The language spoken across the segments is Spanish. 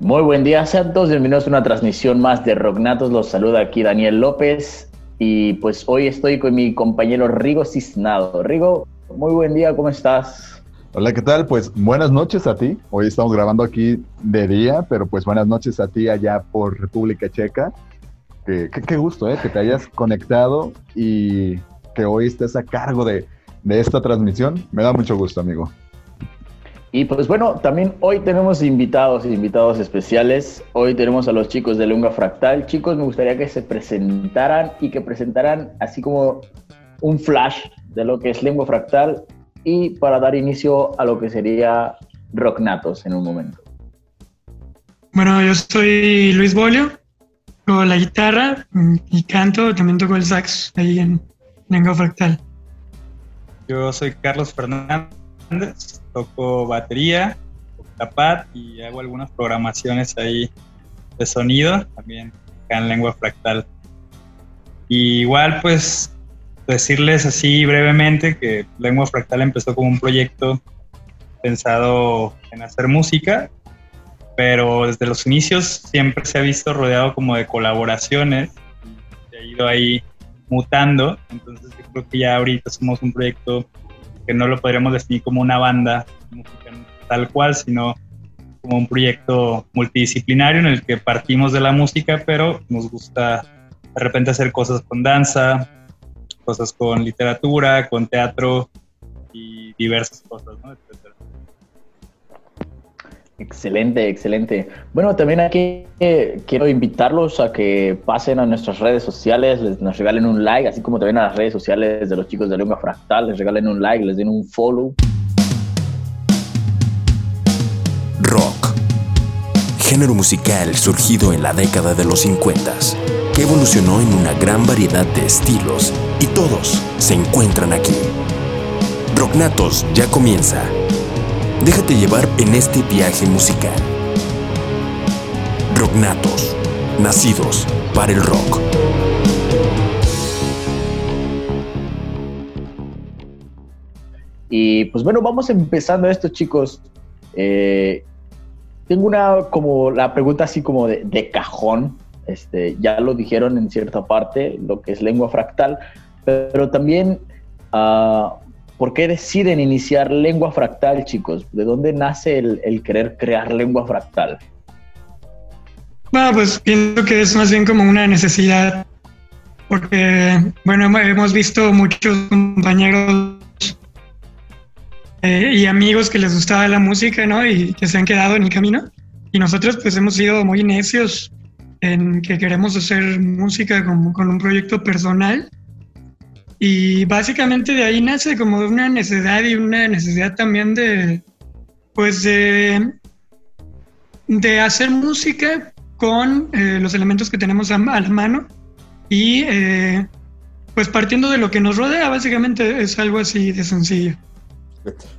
Muy buen día, Santos. Bienvenidos a una transmisión más de Rognatos. Los saluda aquí Daniel López. Y pues hoy estoy con mi compañero Rigo Cisnado. Rigo, muy buen día, ¿cómo estás? Hola, ¿qué tal? Pues buenas noches a ti. Hoy estamos grabando aquí de día, pero pues buenas noches a ti allá por República Checa. Qué, gusto, ¿eh? Que te hayas conectado y que hoy estés a cargo de, de esta transmisión. Me da mucho gusto, amigo. Y pues bueno, también hoy tenemos invitados, invitados especiales. Hoy tenemos a los chicos de Lengua Fractal. Chicos, me gustaría que se presentaran y que presentaran así como un flash de lo que es Lengua Fractal y para dar inicio a lo que sería Rocknatos en un momento. Bueno, yo soy Luis Bolio, toco la guitarra y canto, también toco el sax ahí en Lengua Fractal. Yo soy Carlos Fernández toco batería, tapat y hago algunas programaciones ahí de sonido, también acá en lengua fractal. Y igual pues decirles así brevemente que Lengua Fractal empezó como un proyecto pensado en hacer música, pero desde los inicios siempre se ha visto rodeado como de colaboraciones, se ha ido ahí mutando, entonces yo creo que ya ahorita somos un proyecto que no lo podríamos definir como una banda tal cual, sino como un proyecto multidisciplinario en el que partimos de la música, pero nos gusta de repente hacer cosas con danza, cosas con literatura, con teatro y diversas cosas, ¿no? Excelente, excelente. Bueno, también aquí eh, quiero invitarlos a que pasen a nuestras redes sociales, les, regalen un like, así como también a las redes sociales de los chicos de Lengua Fractal, les regalen un like, les den un follow. Rock. Género musical surgido en la década de los 50, que evolucionó en una gran variedad de estilos y todos se encuentran aquí. Rocknatos ya comienza. Déjate llevar en este viaje musical. Rocknatos, nacidos para el rock. Y pues bueno, vamos empezando esto, chicos. Eh, tengo una como la pregunta así como de, cajón. Este, ya lo dijeron en cierta parte, lo que es lengua fractal, pero también uh, ¿Por qué deciden iniciar lengua fractal, chicos? ¿De dónde nace el, querer crear lengua fractal? Bueno, pues pienso que es más bien como una necesidad, porque, bueno, hemos visto muchos compañeros eh, y amigos que les gustaba la música, ¿no? Y que se han quedado en el camino. Y nosotros pues hemos sido muy necios en que queremos hacer música como con un proyecto personal y básicamente de ahí nace como una necesidad y una necesidad también de, pues de, hacer música con eh, los elementos que tenemos a, la mano y eh, pues partiendo de lo que nos rodea, básicamente es algo así de sencillo.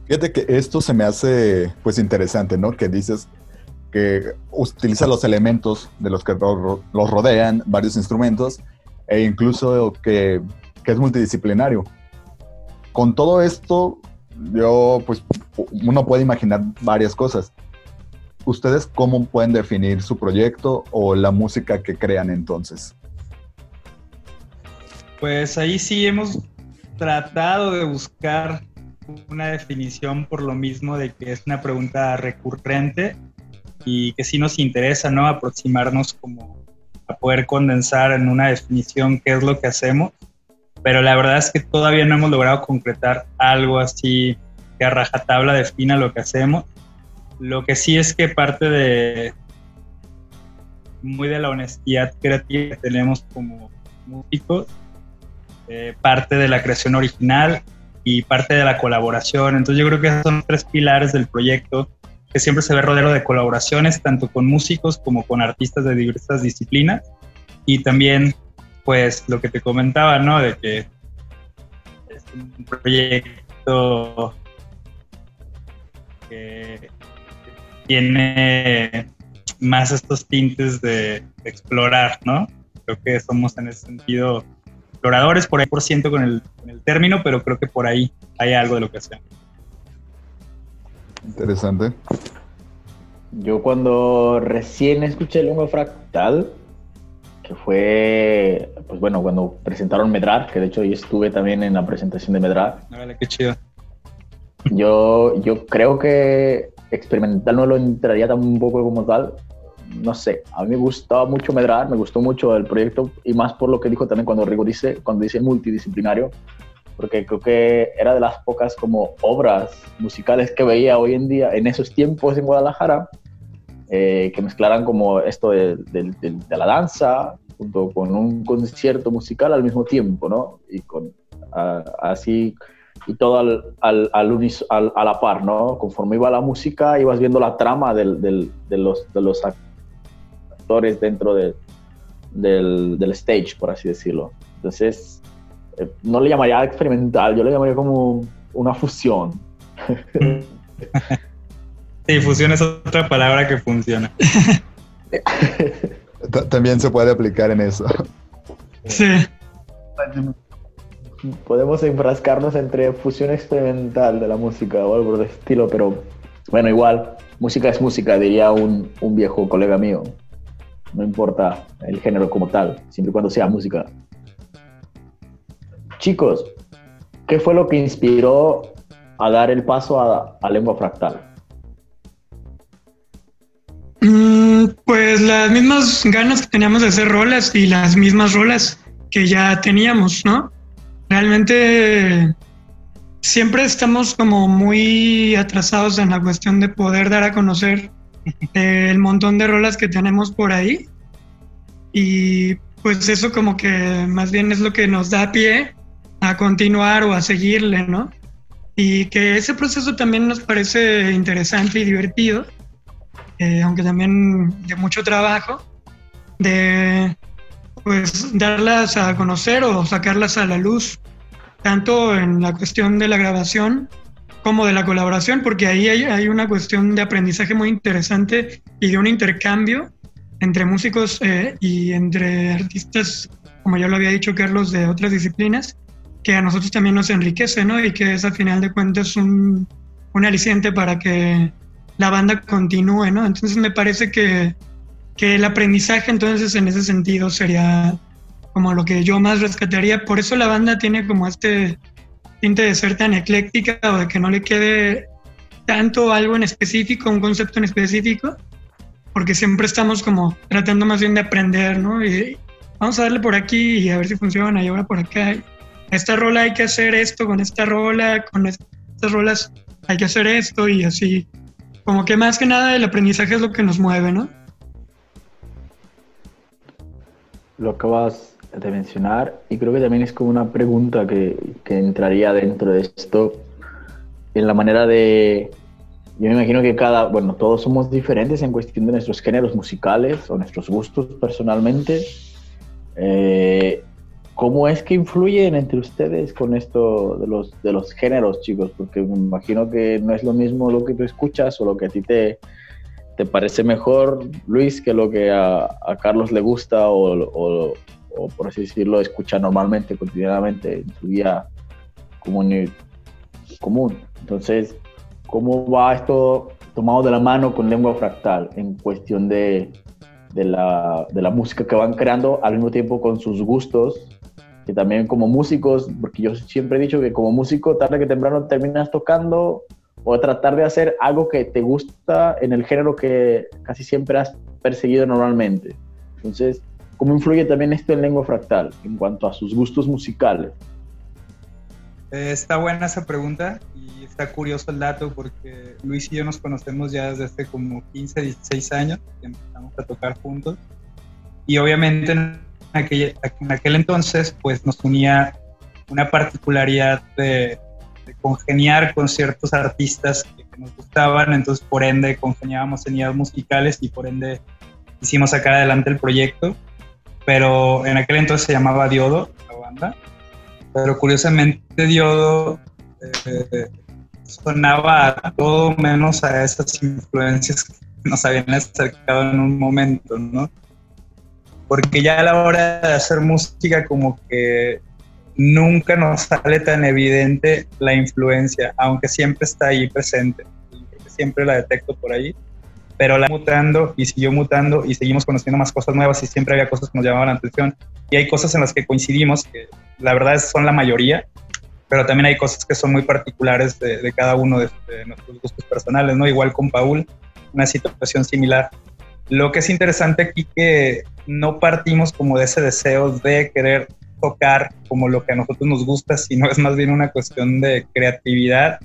Fíjate que esto se me hace pues interesante, ¿no? Que dices que utiliza los elementos de los que los rodean, varios instrumentos, e incluso que que es multidisciplinario. Con todo esto, yo, pues, uno puede imaginar varias cosas. ¿Ustedes cómo pueden definir su proyecto o la música que crean entonces? Pues ahí sí hemos tratado de buscar una definición por lo mismo de que es una pregunta recurrente y que sí nos interesa, ¿no? Aproximarnos como a poder condensar en una definición qué es lo que hacemos pero la verdad es que todavía no hemos logrado concretar algo así que a rajatabla defina lo que hacemos. Lo que sí es que parte de muy de la honestidad creativa que tenemos como músicos, eh, parte de la creación original y parte de la colaboración. Entonces yo creo que esos son tres pilares del proyecto que siempre se ve rodeado de colaboraciones, tanto con músicos como con artistas de diversas disciplinas y también pues lo que te comentaba, ¿no? De que es un proyecto que tiene más estos tintes de, explorar, ¿no? Creo que somos en ese sentido exploradores, por ahí por ciento con el, con el término, pero creo que por ahí hay algo de lo que hacemos. Interesante. Yo cuando recién escuché Lengua Fractal, que fue, pues bueno, cuando presentaron Medrar, que de hecho yo estuve también en la presentación de Medrar. Vale, qué chido. Yo, yo creo que experimental no lo entraría tampoco como tal. No sé, a mí me gustaba mucho Medrar, me gustó mucho el proyecto y más por lo que dijo también cuando Rigo dice, cuando dice multidisciplinario, porque creo que era de las pocas como obras musicales que veía hoy en día, en esos tiempos en Guadalajara, eh, que mezclaran como esto de, la danza junto con un concierto musical al mismo tiempo, ¿no? Y con así y todo al, al, al, a la par, ¿no? Conforme iba la música, ibas viendo la trama del, del, de, los, de los actores dentro de, del, del stage, por así decirlo. Entonces, eh, no le llamaría experimental, yo le llamaría como una fusión. Sí, fusión es otra palabra que funciona. También se puede aplicar en eso. Sí. Podemos enfrascarnos entre fusión experimental de la música o algo de estilo, pero bueno, igual, música es música, diría un, un viejo colega mío. No importa el género como tal, siempre y cuando sea música. Chicos, ¿qué fue lo que inspiró a dar el paso a, lengua fractal? Mm, pues las mismas ganas que teníamos de hacer rolas y las mismas rolas que ya teníamos, ¿no? Realmente siempre estamos como muy atrasados en la cuestión de poder dar a conocer el montón de rolas que tenemos por ahí. Y pues eso como que más bien es lo que nos da pie a continuar o a seguirle, ¿no? Y que ese proceso también nos parece interesante y divertido, eh, aunque también de mucho trabajo, de pues darlas a conocer o sacarlas a la luz, tanto en la cuestión de la grabación como de la colaboración, porque ahí hay, hay una cuestión de aprendizaje muy interesante y de un intercambio entre músicos eh, y entre artistas, como ya lo había dicho Carlos, de otras disciplinas, que a nosotros también nos enriquece, ¿no? Y que es al final de cuentas un, un aliciente para que la banda continúe, ¿no? Entonces me parece que, que el aprendizaje entonces en ese sentido sería como lo que yo más rescataría. Por eso la banda tiene como este tinte de ser tan ecléctica o de que no le quede tanto algo en específico, un concepto en específico, porque siempre estamos como tratando más bien de aprender, ¿no? Y vamos a darle por aquí y a ver si funciona y ahora por acá esta rola hay que hacer esto, con esta rola, con estas rolas hay que hacer esto y así. Como que más que nada el aprendizaje es lo que nos mueve, ¿no? Lo acabas de mencionar y creo que también es como una pregunta que, que entraría dentro de esto en la manera de yo me imagino que cada, bueno, todos somos diferentes en cuestión de nuestros géneros musicales o nuestros gustos personalmente. Eh, ¿Cómo es que influyen entre ustedes con esto de los, de los géneros, chicos? Porque me imagino que no es lo mismo lo que tú escuchas o lo que a ti te, te parece mejor, Luis, que lo que a, a Carlos le gusta o, o, por así decirlo, escucha normalmente, cotidianamente en su día común. común. Entonces, ¿cómo va esto tomado de la mano con lengua fractal en cuestión de, de, la, de la música que van creando al mismo tiempo con sus gustos que también como músicos, porque yo siempre he dicho que como músico tarde que temprano terminas tocando o tratar de hacer algo que te gusta en el género que casi siempre has perseguido normalmente. Entonces, ¿cómo influye también esto en lengua fractal en cuanto a sus gustos musicales? Eh, está buena esa pregunta y está curioso el dato porque Luis y yo nos conocemos ya desde hace como 15, 16 años que empezamos a tocar juntos y obviamente en aquel entonces pues nos unía una particularidad de, congeniar con ciertos artistas que, nos gustaban, entonces por ende congeniábamos en ideas musicales y por ende hicimos sacar adelante el proyecto, pero en aquel entonces se llamaba Diodo, la banda, pero curiosamente Diodo eh, sonaba a todo menos a esas influencias que nos habían acercado en un momento, ¿no? Porque ya a la hora de hacer música como que nunca nos sale tan evidente la influencia, aunque siempre está ahí presente, siempre la detecto por ahí. pero la mutando y siguió mutando y seguimos conociendo más cosas nuevas y siempre había cosas que nos llamaban la atención y hay cosas en las que coincidimos que la verdad son la mayoría, pero también hay cosas que son muy particulares de, cada uno de, de, nuestros gustos personales, ¿no? Igual con Paul, una situación similar. Lo que es interesante aquí que no partimos como de ese deseo de querer tocar como lo que a nosotros nos gusta, sino es más bien una cuestión de creatividad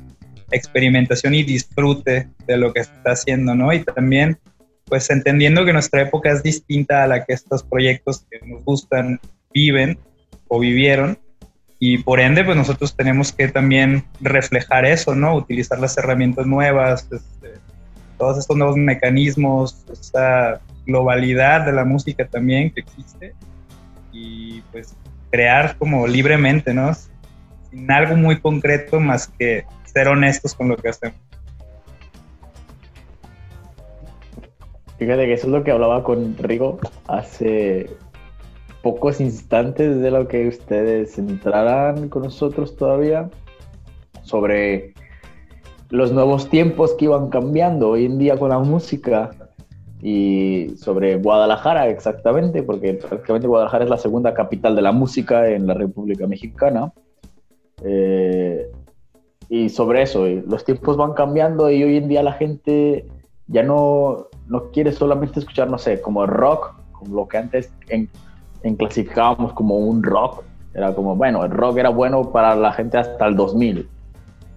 experimentación y disfrute de lo que está haciendo, ¿no? Y también, pues entendiendo que nuestra época es distinta a la que estos proyectos que nos gustan viven o vivieron, y por ende, pues nosotros tenemos que también reflejar eso, ¿no? Utilizar las herramientas nuevas, este, todos estos nuevos mecanismos, esta globalidad de la música también que existe, y pues crear como libremente, ¿no? Sin algo muy concreto más que ser honestos con lo que hacemos. Fíjate que eso es lo que hablaba con Rigo hace pocos instantes de lo que ustedes entrarán con nosotros todavía sobre los nuevos tiempos que iban cambiando hoy en día con la música y sobre Guadalajara exactamente, porque prácticamente Guadalajara es la segunda capital de la música en la República Mexicana. Eh, y sobre eso, los tiempos van cambiando y hoy en día la gente ya no, no quiere solamente escuchar, no sé, como rock, como lo que antes en, en clasificábamos como un rock. Era como, bueno, el rock era bueno para la gente hasta el 2000,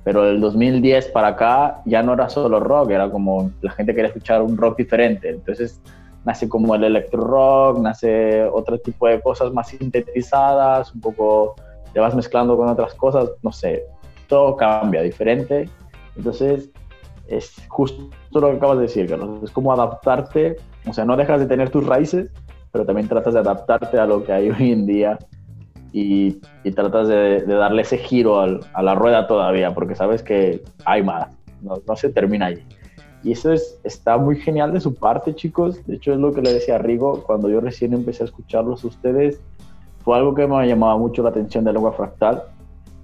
pero del 2010 para acá ya no era solo rock, era como la gente quería escuchar un rock diferente. Entonces nace como el electro rock, nace otro tipo de cosas más sintetizadas, un poco te vas mezclando con otras cosas, no sé, todo cambia, diferente. Entonces, es justo lo que acabas de decir, Carlos. Es como adaptarte, o sea, no dejas de tener tus raíces, pero también tratas de adaptarte a lo que hay hoy en día y, tratas de, darle ese giro a la rueda todavía, porque sabes que hay más, no, se termina allí. Y eso es, está muy genial de su parte, chicos. De hecho, es lo que le decía a Rigo cuando yo recién empecé a escucharlos a ustedes. Fue algo que me llamaba mucho la atención de lengua fractal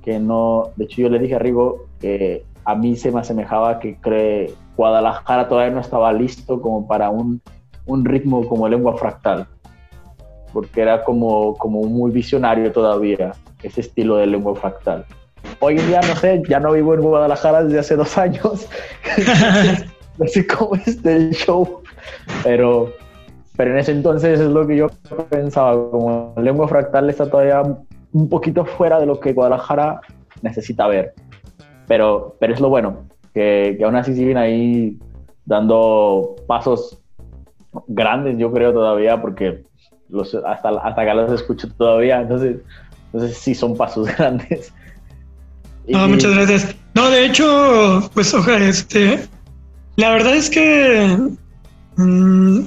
que no, de hecho yo le dije a Rigo que a mí se me asemejaba que cree Guadalajara todavía no estaba listo como para un, un ritmo como lengua fractal, porque era como, como muy visionario todavía ese estilo de lengua fractal. Hoy en día, no sé, ya no vivo en Guadalajara desde hace dos años, no sé cómo es el show, pero, pero en ese entonces es lo que yo pensaba, como lengua fractal está todavía un poquito fuera de lo que Guadalajara necesita ver. Pero, pero es lo bueno, que, que aún así siguen ahí dando pasos grandes, yo creo todavía, porque los, hasta, hasta acá los escucho todavía, entonces, entonces sí son pasos grandes. No, muchas gracias. No, de hecho, pues ojalá, este, la verdad es que mm,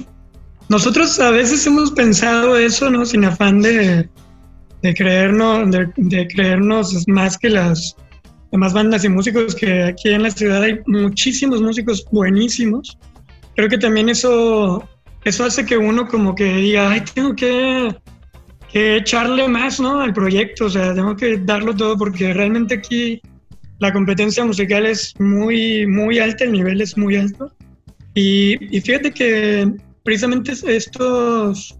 nosotros a veces hemos pensado eso, ¿no? Sin afán de, de creernos, de, creernos más que las demás bandas y músicos, que aquí en la ciudad hay muchísimos músicos buenísimos. Creo que también eso, eso hace que uno como que diga, ay, tengo que, que echarle más ¿no? al proyecto, o sea, tengo que darlo todo porque realmente aquí la competencia musical es muy, muy alta, el nivel es muy alto. Y, y fíjate que precisamente estos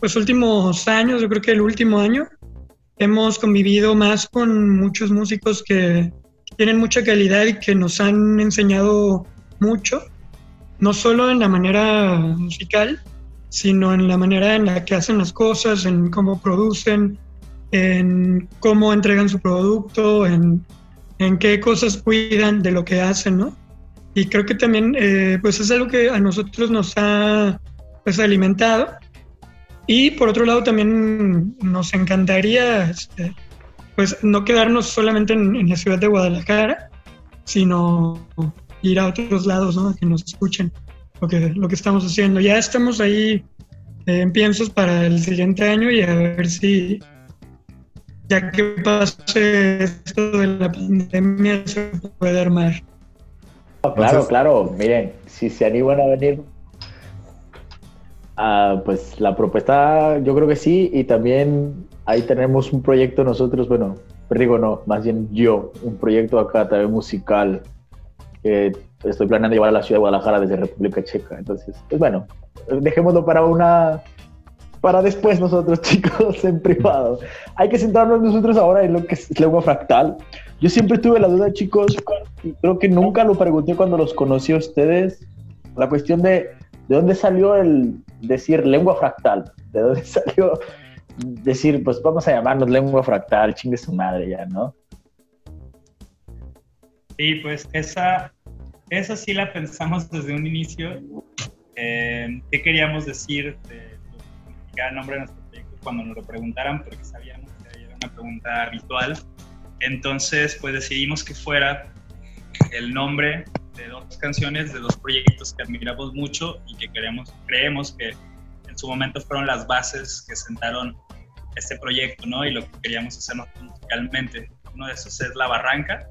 pues, últimos años, yo creo que el último año, hemos convivido más con muchos músicos que tienen mucha calidad y que nos han enseñado mucho, no solo en la manera musical, sino en la manera en la que hacen las cosas, en cómo producen, en cómo entregan su producto, en, en qué cosas cuidan de lo que hacen, ¿no? Y creo que también, eh, pues es algo que a nosotros nos ha pues, alimentado y por otro lado también nos encantaría este, pues no quedarnos solamente en, la ciudad de Guadalajara, sino ir a otros lados, ¿no? Que nos escuchen lo que, lo que estamos haciendo. Ya estamos ahí eh, en piensos para el siguiente año y a ver si ya que pase esto de la pandemia se puede armar. Claro, claro, miren, si se animan a venir Ah, pues la propuesta yo creo que sí y también ahí tenemos un proyecto nosotros, bueno, digo no, más bien yo, un proyecto acá también musical que estoy planeando llevar a la ciudad de Guadalajara desde República Checa. Entonces, pues bueno, dejémoslo para una para después nosotros, chicos, en privado. Hay que centrarnos nosotros ahora en lo que es lengua fractal. Yo siempre tuve la duda, chicos, creo que nunca lo pregunté cuando los conocí a ustedes, la cuestión de de dónde salió el decir lengua fractal, de dónde salió decir, pues vamos a llamarnos lengua fractal, chingue su madre ya, ¿no? Sí, pues esa, esa sí la pensamos desde un inicio. Eh, ¿Qué queríamos decir de el nombre de nuestro proyecto cuando nos lo preguntaran? Porque sabíamos que era una pregunta habitual. Entonces, pues decidimos que fuera el nombre de dos canciones de dos proyectos que admiramos mucho y que queremos, creemos que en su momento fueron las bases que sentaron este proyecto, ¿no? Y lo que queríamos hacer musicalmente. Uno de esos es La Barranca,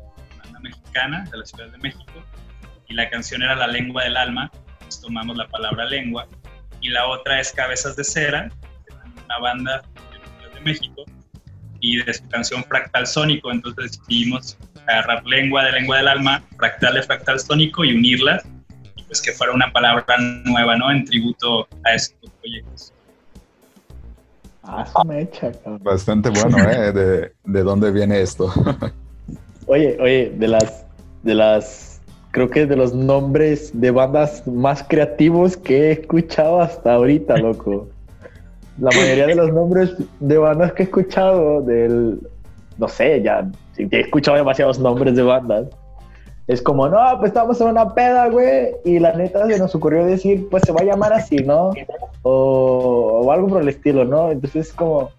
mexicana de la Ciudad de México, y la canción era La Lengua del Alma, pues tomamos la palabra lengua, y la otra es Cabezas de Cera, una banda de la Ciudad de México, y de su canción Fractal Sónico, entonces decidimos agarrar lengua de lengua del alma, fractal de fractal sónico y unirlas, y pues que fuera una palabra nueva, ¿no? En tributo a estos proyectos. Ah, mecha. Bastante bueno, ¿eh? De, de dónde viene esto. Oye, oye, de las, de las, creo que de los nombres de bandas más creativos que he escuchado hasta ahorita, loco. La mayoría de los nombres de bandas que he escuchado, del, no sé, ya he escuchado demasiados nombres de bandas. Es como, no, pues estamos en una peda, güey, y la neta se nos ocurrió decir, pues se va a llamar así, ¿no? O, o algo por el estilo, ¿no? Entonces es como,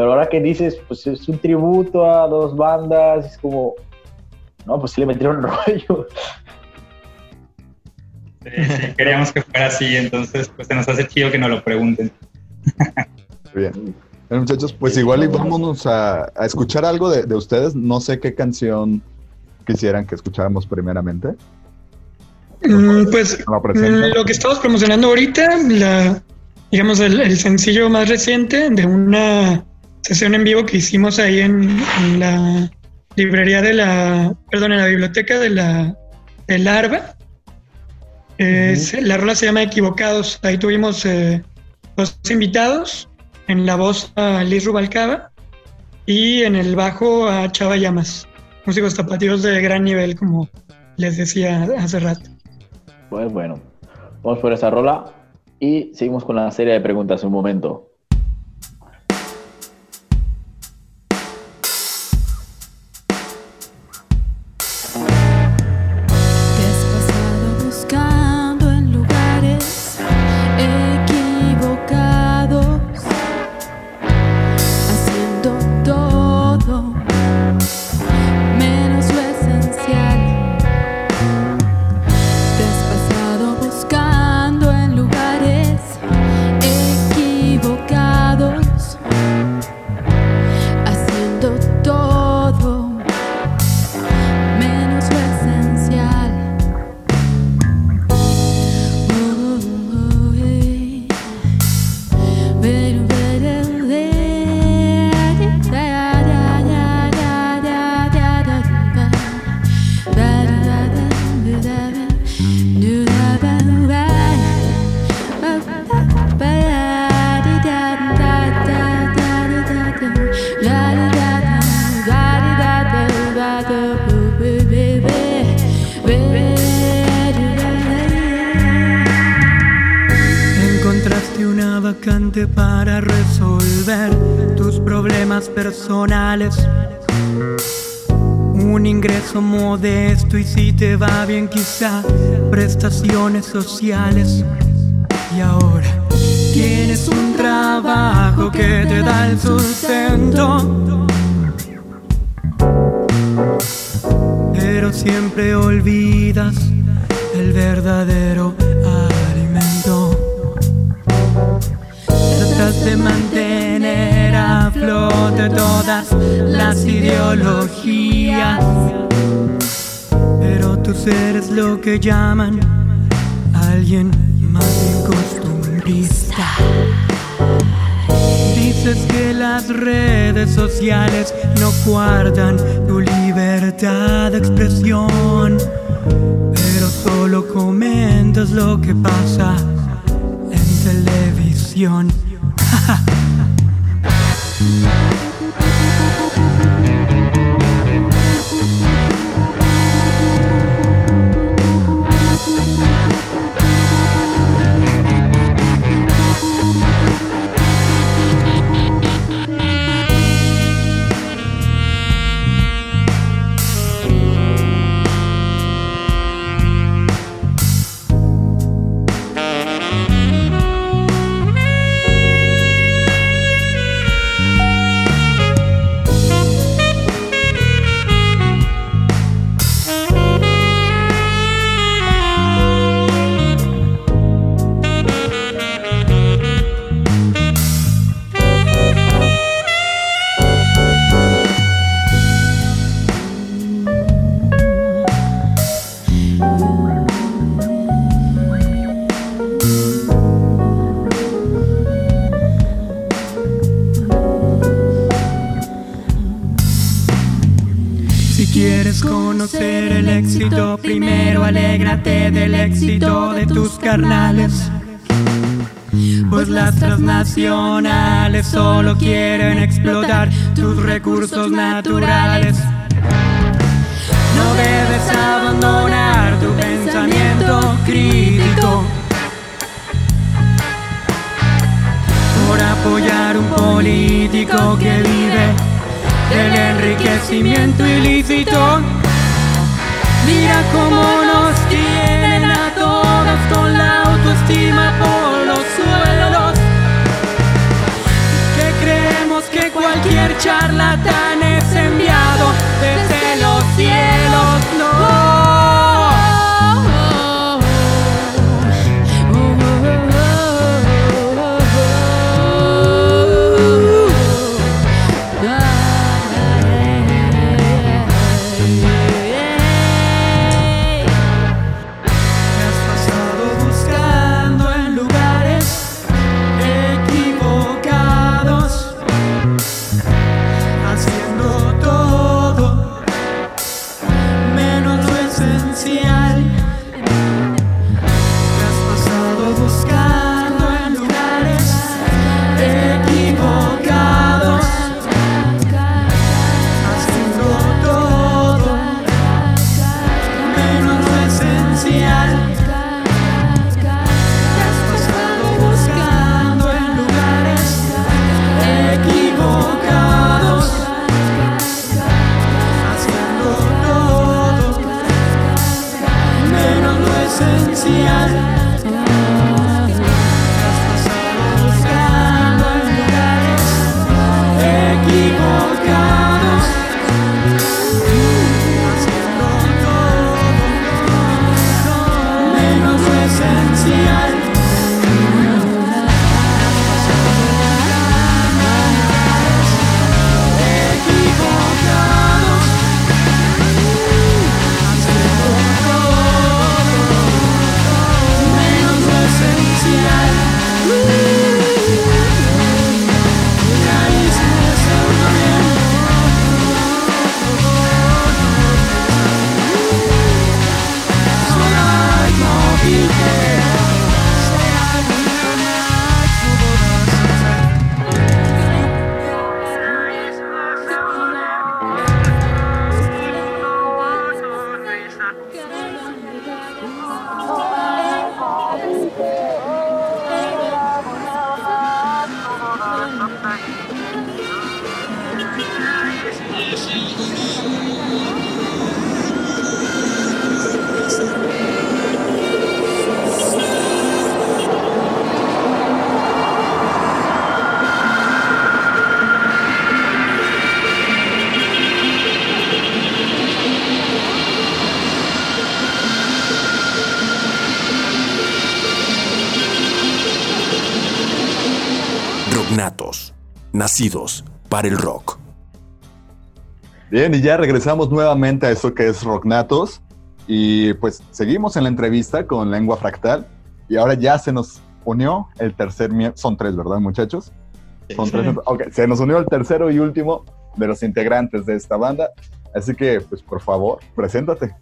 pero ahora que dices, pues es un tributo a dos bandas, es como, no, pues sí le metieron rollo. Sí, sí, queríamos que fuera así, entonces pues se nos hace chido que nos lo pregunten. Bien. Bueno, muchachos, pues igual y vámonos a, a escuchar algo de, de ustedes. No sé qué canción quisieran que escucháramos primeramente. Mm, Pues mm, lo que estamos promocionando ahorita, la, digamos el, el sencillo más reciente de una sesión en vivo que hicimos ahí en, en la librería de la, perdón, en la biblioteca de la del Arba. Es- La rola se llama Equivocados. Ahí tuvimos eh, dos invitados, en la voz a Liz Rubalcaba y en el bajo a Chava Llamas, músicos tapatíos de gran nivel, como les decía hace rato. Pues bueno, vamos por esa rola y seguimos con la serie de preguntas un momento. Modesto y si te va bien quizá prestaciones sociales. Y ahora tienes un trabajo que te da el sustento. Pero siempre olvidas el verdadero alimento. Tratas de mantener a flote todas las ideologías. Tú eres lo que llaman alguien más costumbrista. Dices que las redes sociales no guardan tu libertad de expresión, pero solo comentas lo que pasa en televisión. Quieres conocer el éxito, primero alégrate del éxito de tus carnales. Pues las transnacionales solo quieren explotar tus recursos naturales. No debes abandonar tu pensamiento crítico. Por apoyar un político que vive del enriquecimiento ilícito. Mira cómo nos tienen a todos con la autoestima por los suelos. Que creemos que cualquier charlatán es enviado desde los cielos. Nacidos para el rock. Bien, y ya regresamos nuevamente a eso que es Rocknatos. Y pues seguimos en la entrevista con Lengua Fractal. Y ahora ya se nos unió el tercer miembro. Son tres, ¿verdad, muchachos? Son Sí. tres. Ok, se nos unió el tercero y último de los integrantes de esta banda. Así que, pues por favor, preséntate.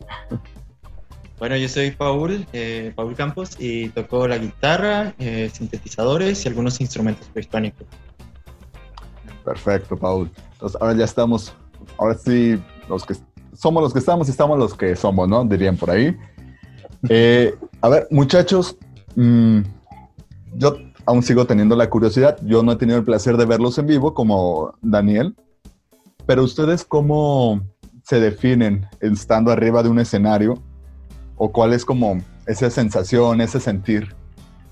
Bueno, yo soy Paul, eh, Paul Campos, y toco la guitarra, eh, sintetizadores y algunos instrumentos prehispánicos. Perfecto, Paul. Entonces, ahora ya estamos, ahora sí, los que somos los que estamos y estamos los que somos, ¿no? Dirían por ahí. Eh, a ver, muchachos, mm, yo aún sigo teniendo la curiosidad. Yo no he tenido el placer de verlos en vivo como Daniel, pero ustedes cómo se definen estando arriba de un escenario o cuál es como esa sensación, ese sentir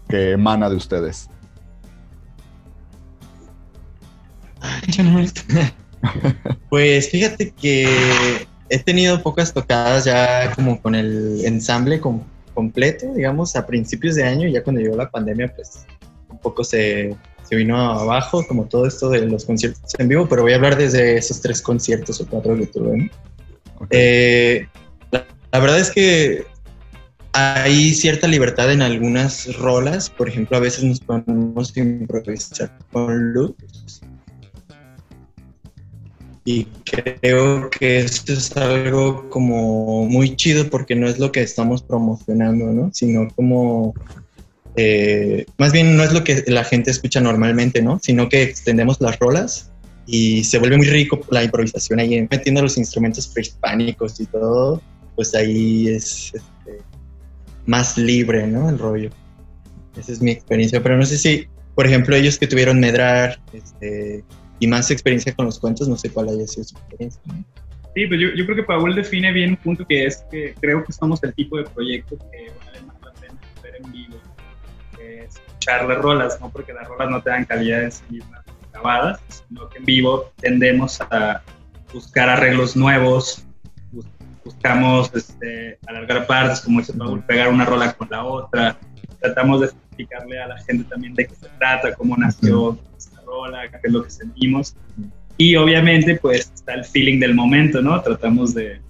que emana de ustedes. Pues fíjate que he tenido pocas tocadas ya como con el ensamble com- completo, digamos, a principios de año, ya cuando llegó la pandemia, pues un poco se, se vino abajo, como todo esto de los conciertos en vivo, pero voy a hablar desde esos tres conciertos o cuatro que tuve. Eh, la, la verdad es que hay cierta libertad en algunas rolas, por ejemplo, a veces nos ponemos a improvisar con loops. Y creo que esto es algo como muy chido porque no es lo que estamos promocionando, ¿no? Sino como, eh, más bien no es lo que la gente escucha normalmente, ¿no? Sino que extendemos las rolas y se vuelve muy rico la improvisación ahí, metiendo los instrumentos prehispánicos y todo, pues ahí es este, más libre, ¿no? El rollo. Esa es mi experiencia, pero no sé si, por ejemplo, ellos que tuvieron Medrar este, y más experiencia con los cuentos, no sé cuál haya sido su experiencia. ¿no? Sí, pues yo, yo creo que Paul define bien un punto que es que creo que somos el tipo de proyecto que vale más la pena ver en vivo escuchar las rolas, no porque las rolas no te dan calidad en sí mismas grabadas, sino que en vivo tendemos a buscar arreglos nuevos, bus- buscamos este, alargar partes, como dice Paul, pegar una rola con la otra, tratamos de explicarle a la gente también de qué se trata, cómo nació esta rola, qué es lo que sentimos. Y obviamente, pues está el feeling del momento, ¿no? Tratamos de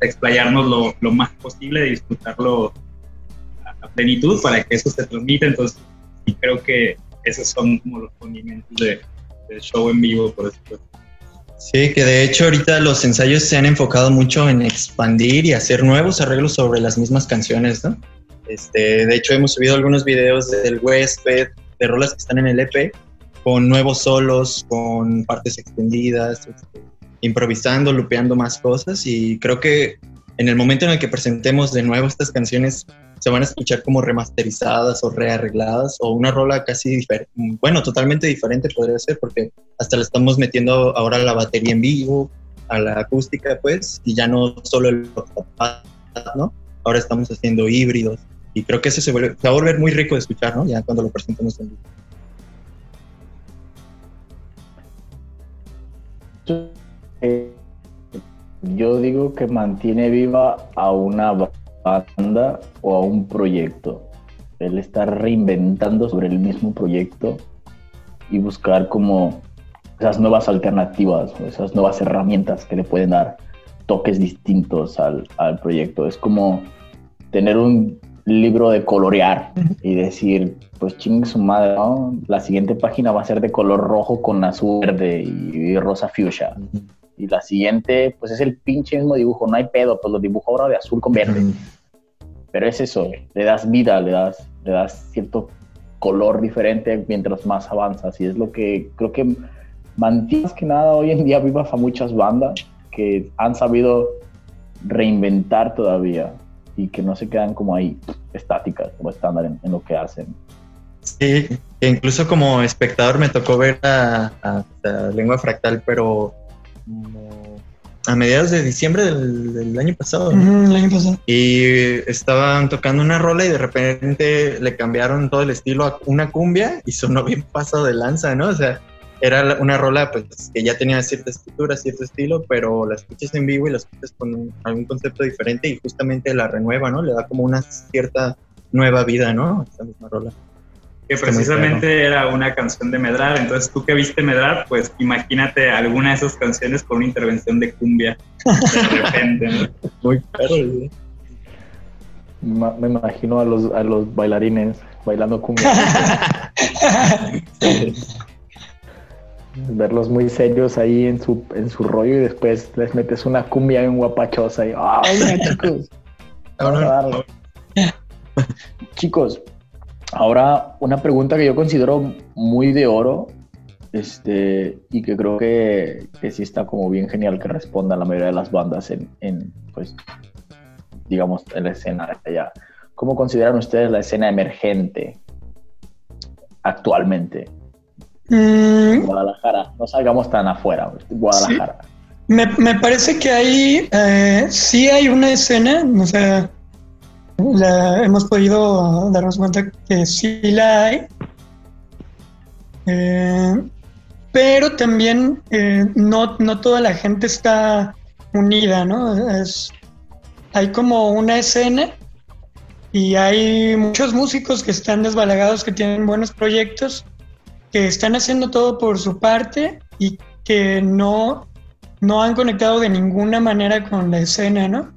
explayarnos lo, lo más posible, de disfrutarlo a, a plenitud para que eso se transmita. Entonces, y creo que esos son como los condimentos de, del show en vivo, por eso. Sí, que de hecho ahorita los ensayos se han enfocado mucho en expandir y hacer nuevos arreglos sobre las mismas canciones, ¿no? Este, de hecho hemos subido algunos videos del huésped, de rolas que están en el EP, con nuevos solos, con partes extendidas, este, improvisando, lupeando más cosas y creo que en el momento en el que presentemos de nuevo estas canciones se van a escuchar como remasterizadas o rearregladas o una rola casi diferente, bueno, totalmente diferente podría ser porque hasta le estamos metiendo ahora la batería en vivo, a la acústica pues, y ya no solo el ¿no? Ahora estamos haciendo híbridos y creo que eso se, vuelve, se va a volver muy rico de escuchar, ¿no? Ya cuando lo presentemos en vivo. Yo digo que mantiene viva a una banda o a un proyecto. Él está reinventando sobre el mismo proyecto y buscar como esas nuevas alternativas o esas nuevas herramientas que le pueden dar toques distintos al, al proyecto. Es como tener un libro de colorear y decir, pues chingue su madre, ¿no? La siguiente página va a ser de color rojo con azul verde y, rosa fuchsia. Y la siguiente, pues es el pinche mismo dibujo, no hay pedo, pues lo dibujo ahora de azul con verde. Pero es eso, le das vida, le das, le das cierto color diferente mientras más avanzas. Y es lo que creo que mantiene más que nada hoy en día vivas a muchas bandas que han sabido reinventar todavía y que no se quedan como ahí estáticas, como estándar en, en lo que hacen. Sí, que incluso como espectador me tocó ver a, a- a Lengua Fractal, pero a mediados de diciembre del, del año pasado. ¿no? Ujú, el año pasado. Y estaban tocando una rola y de repente le cambiaron todo el estilo a una cumbia y sonó bien pasado de lanza, ¿no? O sea, era una rola pues que ya tenía cierta estructura, cierto estilo, pero la escuchas en vivo y la escuchas con algún concepto diferente y justamente la renueva, ¿no? Le da como una cierta nueva vida, ¿no? A Esta misma rola. Que precisamente era una canción de Medrar. Entonces, tú que viste Medrar, pues imagínate alguna de esas canciones con una intervención de cumbia de repente, ¿no? Muy perro, ¿sí? Me imagino a los, a los bailarines bailando cumbia. Verlos muy serios ahí en su, en su rollo y después les metes una cumbia bien guapachosa y ¡ay, mira, chicos! Vamos a darle. Chicos, ahora una pregunta que yo considero muy de oro este, y que creo que, que sí está como bien genial que respondan la mayoría de las bandas en, en, pues, digamos, en la escena de allá. ¿Cómo consideran ustedes la escena emergente actualmente? Mm, Guadalajara, no salgamos tan afuera, Guadalajara. Me, me parece que ahí eh, sí hay una escena, o sea, la- hemos podido darnos cuenta que sí la hay, Eh, pero también eh, no, no toda la gente está unida, ¿no? Es, hay como una escena y hay muchos músicos que están desbalagados, que tienen buenos proyectos, que están haciendo todo por su parte y que no no han conectado de ninguna manera con la escena, ¿no?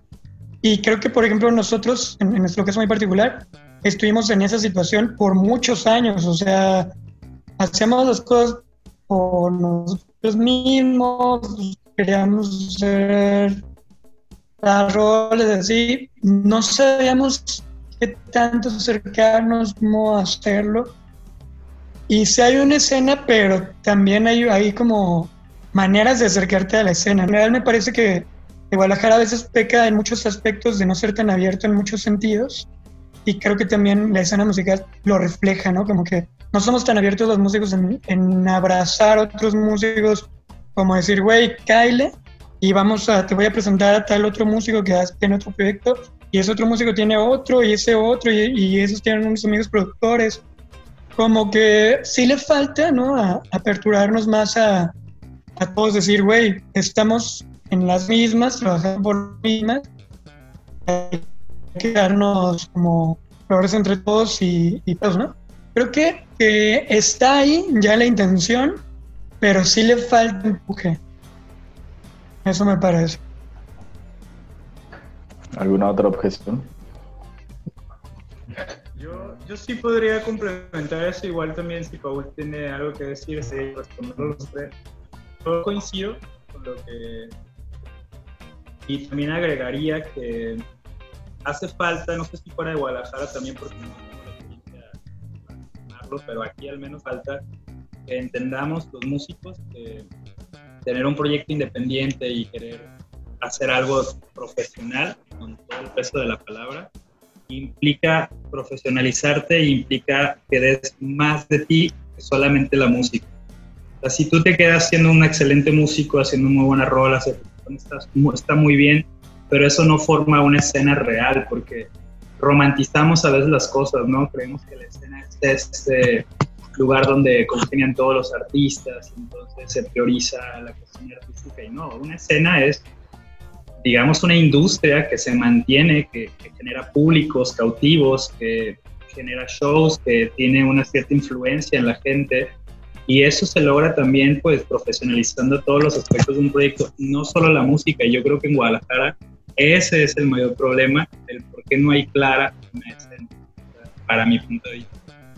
Y creo que, por ejemplo, nosotros, en, en nuestro caso muy particular, estuvimos en esa situación por muchos años, o sea, hacíamos las cosas por nosotros mismos, queríamos hacer las roles así, no sabíamos qué tanto acercarnos, cómo hacerlo. Y sí hay una escena, pero también hay, hay como maneras de acercarte a la escena. En realidad me parece que Guadalajara a veces peca en muchos aspectos de no ser tan abierto en muchos sentidos y creo que también la escena musical lo refleja, ¿no? Como que no somos tan abiertos los músicos en, en abrazar otros músicos, como decir, güey, Kyle, y vamos a, te voy a presentar a tal otro músico que tiene otro proyecto y ese otro músico tiene otro y ese otro y, y esos tienen unos amigos productores. Como que sí le falta, ¿no? A, aperturarnos más a, a todos decir, güey, estamos en las mismas, trabajando por las mismas, hay que darnos como flores entre todos y, pues, ¿no? Creo que, que está ahí ya la intención, pero sí le falta empuje. Eso me parece. ¿Alguna otra objeción? Yo, sí podría complementar eso, igual también si Paul tiene algo que decir, sí, responderlo tres. Yo coincido con lo que... Y también agregaría que hace falta, no sé si fuera de Guadalajara también, porque no tengo la pero aquí al menos falta que entendamos los músicos que tener un proyecto independiente y querer hacer algo profesional, con todo el peso de la palabra, implica profesionalizarte e implica que des más de ti que solamente la música. O si tú te quedas siendo un excelente músico, haciendo muy buenas rolas, está muy bien, pero eso no forma una escena real porque romantizamos a veces las cosas, ¿no? Creemos que la escena es este lugar donde congenian todos los artistas, entonces se prioriza la cuestión artística y no, una escena es digamos, una industria que se mantiene, que, que genera públicos cautivos, que genera shows, que tiene una cierta influencia en la gente. Y eso se logra también, pues, profesionalizando todos los aspectos de un proyecto, no solo la música. Yo creo que en Guadalajara ese es el mayor problema, el por qué no hay clara para mi punto de vista.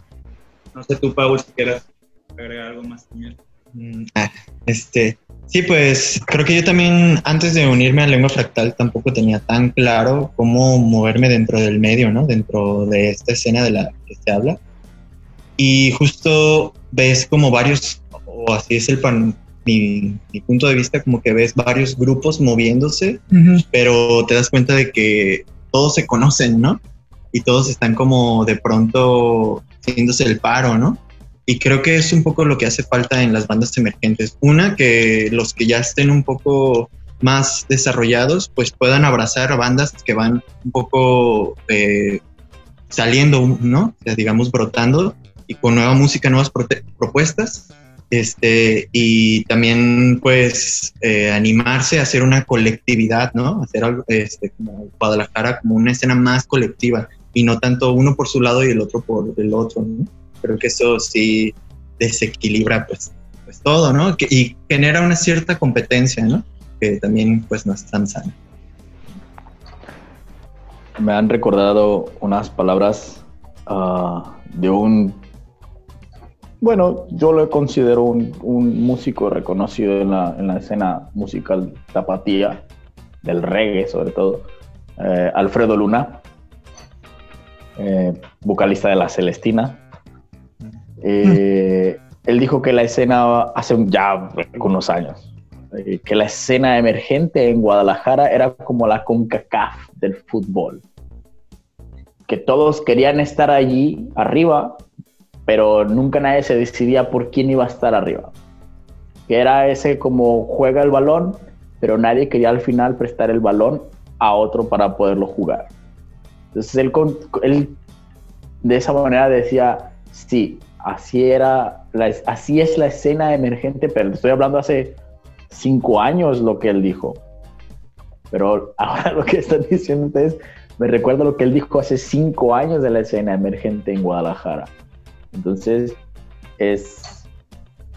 No sé tú, Paul, si quieras agregar algo más también. Mm, ah, este, sí, pues creo que yo también antes de unirme a Lengua Fractal tampoco tenía tan claro cómo moverme dentro del medio, ¿no? Dentro de esta escena de la que se habla. Y justo ves como varios, o así es el pan- mi, mi punto de vista, como que ves varios grupos moviéndose, pero te das cuenta de que todos se conocen, ¿no? Y todos están como de pronto haciéndose el paro, ¿no? Y creo que es un poco lo que hace falta en las bandas emergentes. Una, que los que ya estén un poco más desarrollados, pues puedan abrazar bandas que van un poco eh, saliendo, ¿no? O sea, digamos, brotando y con nueva música, nuevas propuestas. Este, y también, pues, eh, animarse a hacer una colectividad, ¿no? Hacer algo, este, como Guadalajara, como una escena más colectiva y no tanto uno por su lado y el otro por el otro, ¿no? Creo que eso sí desequilibra, pues, pues todo, ¿no? Y genera una cierta competencia, ¿no? Que también, pues, no es tan sana. Me han recordado unas palabras ah, de un, bueno, yo lo considero un, un músico reconocido en la, en la escena musical tapatía, del reggae sobre todo, eh, Alfredo Luna, eh, vocalista de La Celestina. Eh, Él dijo que la escena, hace ya unos años, eh, que la escena emergente en Guadalajara era como la CONCACAF del fútbol. Que todos querían estar allí arriba, pero nunca nadie se decidía por quién iba a estar arriba. Que era ese como juega el balón, pero nadie quería al final prestar el balón a otro para poderlo jugar. Entonces él de esa manera decía, sí, así era, así es la escena emergente, pero estoy hablando hace cinco años lo que él dijo. Pero ahora lo que están diciendo ustedes, me recuerda lo que él dijo hace cinco años de la escena emergente en Guadalajara. Entonces, es,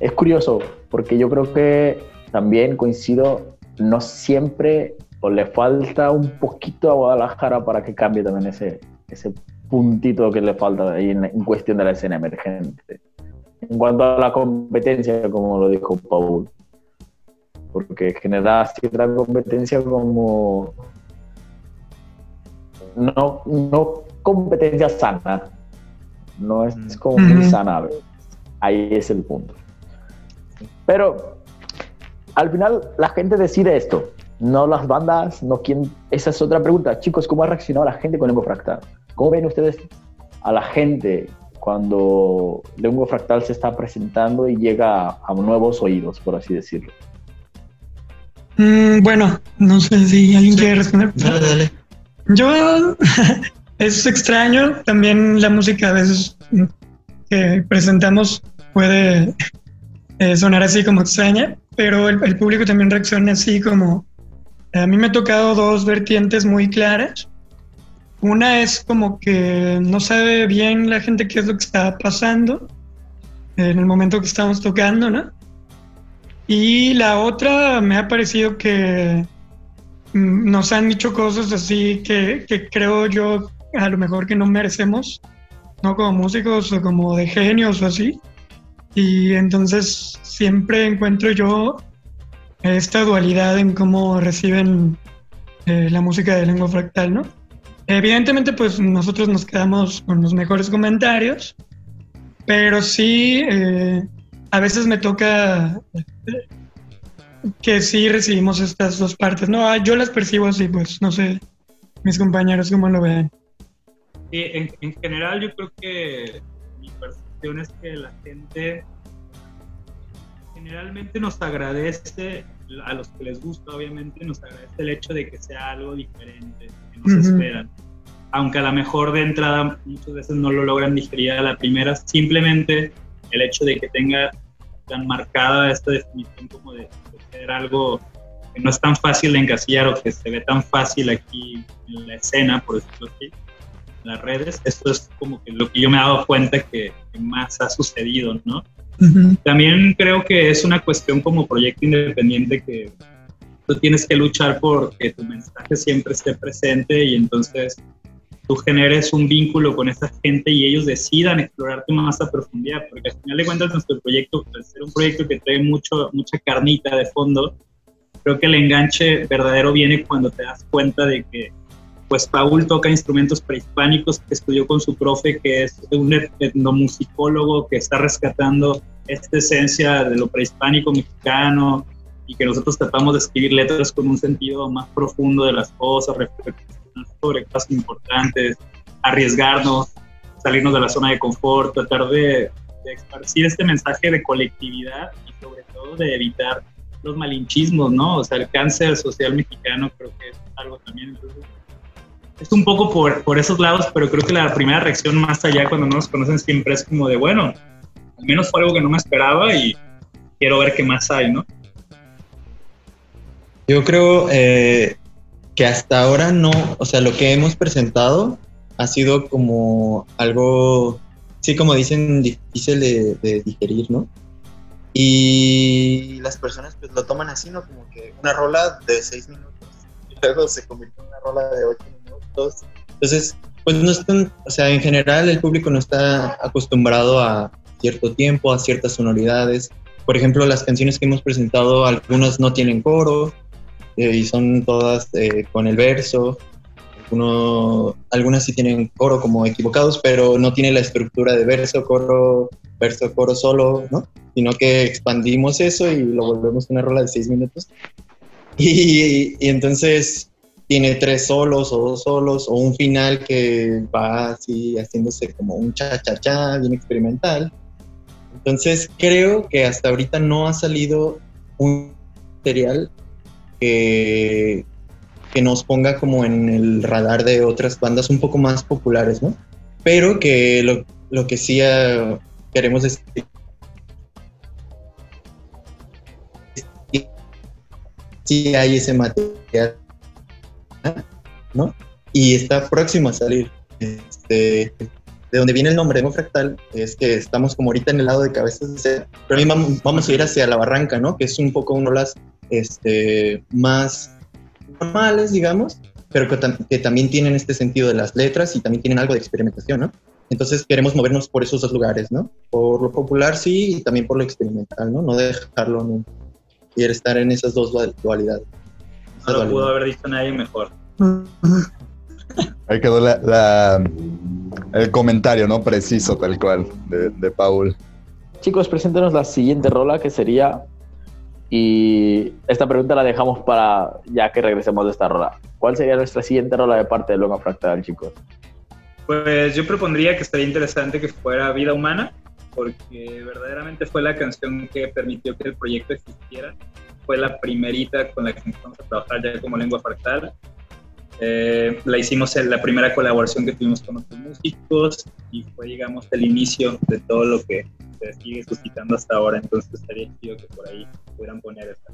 es curioso, porque yo creo que también coincido, no siempre o le falta un poquito a Guadalajara para que cambie también ese, ese puntito que le falta ahí en, en cuestión de la escena emergente. En cuanto a la competencia, como lo dijo Paul, porque genera cierta competencia como no, no competencia sana, no es Mm. como muy sana. a veces. Ahí es el punto. Pero al final la gente decide esto, no las bandas, no quién. Esa es otra pregunta. Chicos, ¿cómo ha reaccionado la gente con Lengua Fractal? ¿Cómo ven ustedes a la gente cuando Lengua Fractal se está presentando y llega a, a nuevos oídos, por así decirlo? Mm, bueno, no sé si alguien quiere responder. Dale, dale. Yo es extraño, también la música a veces que presentamos puede eh, sonar así como extraña, pero el, el público también reacciona así como... A mí me ha tocado dos vertientes muy claras. Una es como que no sabe bien la gente qué es lo que está pasando en el momento que estamos tocando, ¿no? Y la otra me ha parecido que mm, nos han dicho cosas así que, que creo yo a lo mejor que no merecemos, no como músicos o como de genios o así. Y entonces siempre encuentro yo esta dualidad en cómo reciben eh, la música de lengua fractal, ¿no? Evidentemente, pues nosotros nos quedamos con los mejores comentarios, pero sí, eh, a veces me toca que sí recibimos estas dos partes. No, ah, yo las percibo así, pues no sé, mis compañeros cómo lo ven. Sí, en, en general yo creo que mi percepción es que la gente generalmente nos agradece, a los que les gusta obviamente, nos agradece el hecho de que sea algo diferente, que no se Ujú. esperan. Aunque a lo mejor de entrada muchas veces no lo logran digerir a la primera, simplemente el hecho de que tenga tan marcada esta definición como de, de ser algo que no es tan fácil de encasillar o que se ve tan fácil aquí en la escena, por decirlo así, en las redes, esto es como que lo que yo me he dado cuenta que, que más ha sucedido, ¿no? También creo que es una cuestión como proyecto independiente que tú tienes que luchar por que tu mensaje siempre esté presente y entonces tú generes un vínculo con esa gente y ellos decidan explorarte más a profundidad, porque al final de cuentas nuestro proyecto, al ser un proyecto que trae mucho, mucha carnita de fondo, creo que el enganche verdadero viene cuando te das cuenta de que pues Paul toca instrumentos prehispánicos que estudió con su profe, que es un etnomusicólogo que está rescatando esta esencia de lo prehispánico mexicano y que nosotros tratamos de escribir letras con un sentido más profundo de las cosas, reflexionar sobre cosas importantes, arriesgarnos, salirnos de la zona de confort, tratar de, de esparcir este mensaje de colectividad y sobre todo de evitar los malinchismos, ¿no? O sea, el cáncer social mexicano creo que es algo también. Entonces, es un poco por, por esos lados, pero creo que la primera reacción más allá cuando no nos conocen siempre es como de, bueno, al menos fue algo que no me esperaba y quiero ver qué más hay, ¿no? Yo creo eh, que hasta ahora no, o sea, lo que hemos presentado ha sido como algo, sí, como dicen, difícil de, digerir, ¿no? Y las personas pues lo toman así, ¿no? Como que una rola de seis minutos y luego se convirtió en una rola de ocho minutos. Entonces, pues no están, o sea, en general el público no está acostumbrado a cierto tiempo, a ciertas sonoridades. Por ejemplo, las canciones que hemos presentado, algunas no tienen coro eh, y son todas eh, con el verso. uno, algunas sí tienen coro como equivocados, pero no tiene la estructura de verso, coro, verso, coro solo, ¿no? Sino que expandimos eso y lo volvemos una rola de seis minutos. Y, y entonces tiene tres solos o dos solos o un final que va así haciéndose como un cha-cha-cha bien experimental. Entonces creo que hasta ahorita no ha salido un material que, que nos ponga como en el radar de otras bandas un poco más populares, ¿no? Pero que lo, lo que sí ah, queremos es sí hay ese material, ¿no? Y está próximo a salir. Este, de donde viene el nombre Emo Fractal es que estamos como ahorita en el lado de cabezas de pero también vamos a ir hacia la barranca, ¿no? Que es un poco uno de las este, más normales, digamos, pero que, tam- que también tienen este sentido de las letras y también tienen algo de experimentación, ¿no? Entonces queremos movernos por esos dos lugares, ¿no? Por lo popular sí y también por lo experimental, ¿no? No dejarlo nunca. Y estar en esas dos dual- dualidades. No lo pudo haber dicho nadie mejor. Ahí quedó la, la- el comentario, ¿no? Preciso, tal cual, de, de Paul. Chicos, preséntenos la siguiente rola que sería. Y esta pregunta la dejamos para ya que regresemos de esta rola. ¿Cuál sería nuestra siguiente rola de parte de Longa Fractal, chicos? Pues yo propondría que estaría interesante que fuera Vida Humana, porque verdaderamente fue la canción que permitió que el proyecto existiera. Fue la primerita con la que empezamos a trabajar ya como lengua fractal. Eh, la hicimos en la primera colaboración que tuvimos con otros músicos y fue, digamos, el inicio de todo lo que se sigue suscitando hasta ahora. Entonces estaría chido que por ahí pudieran poner esta.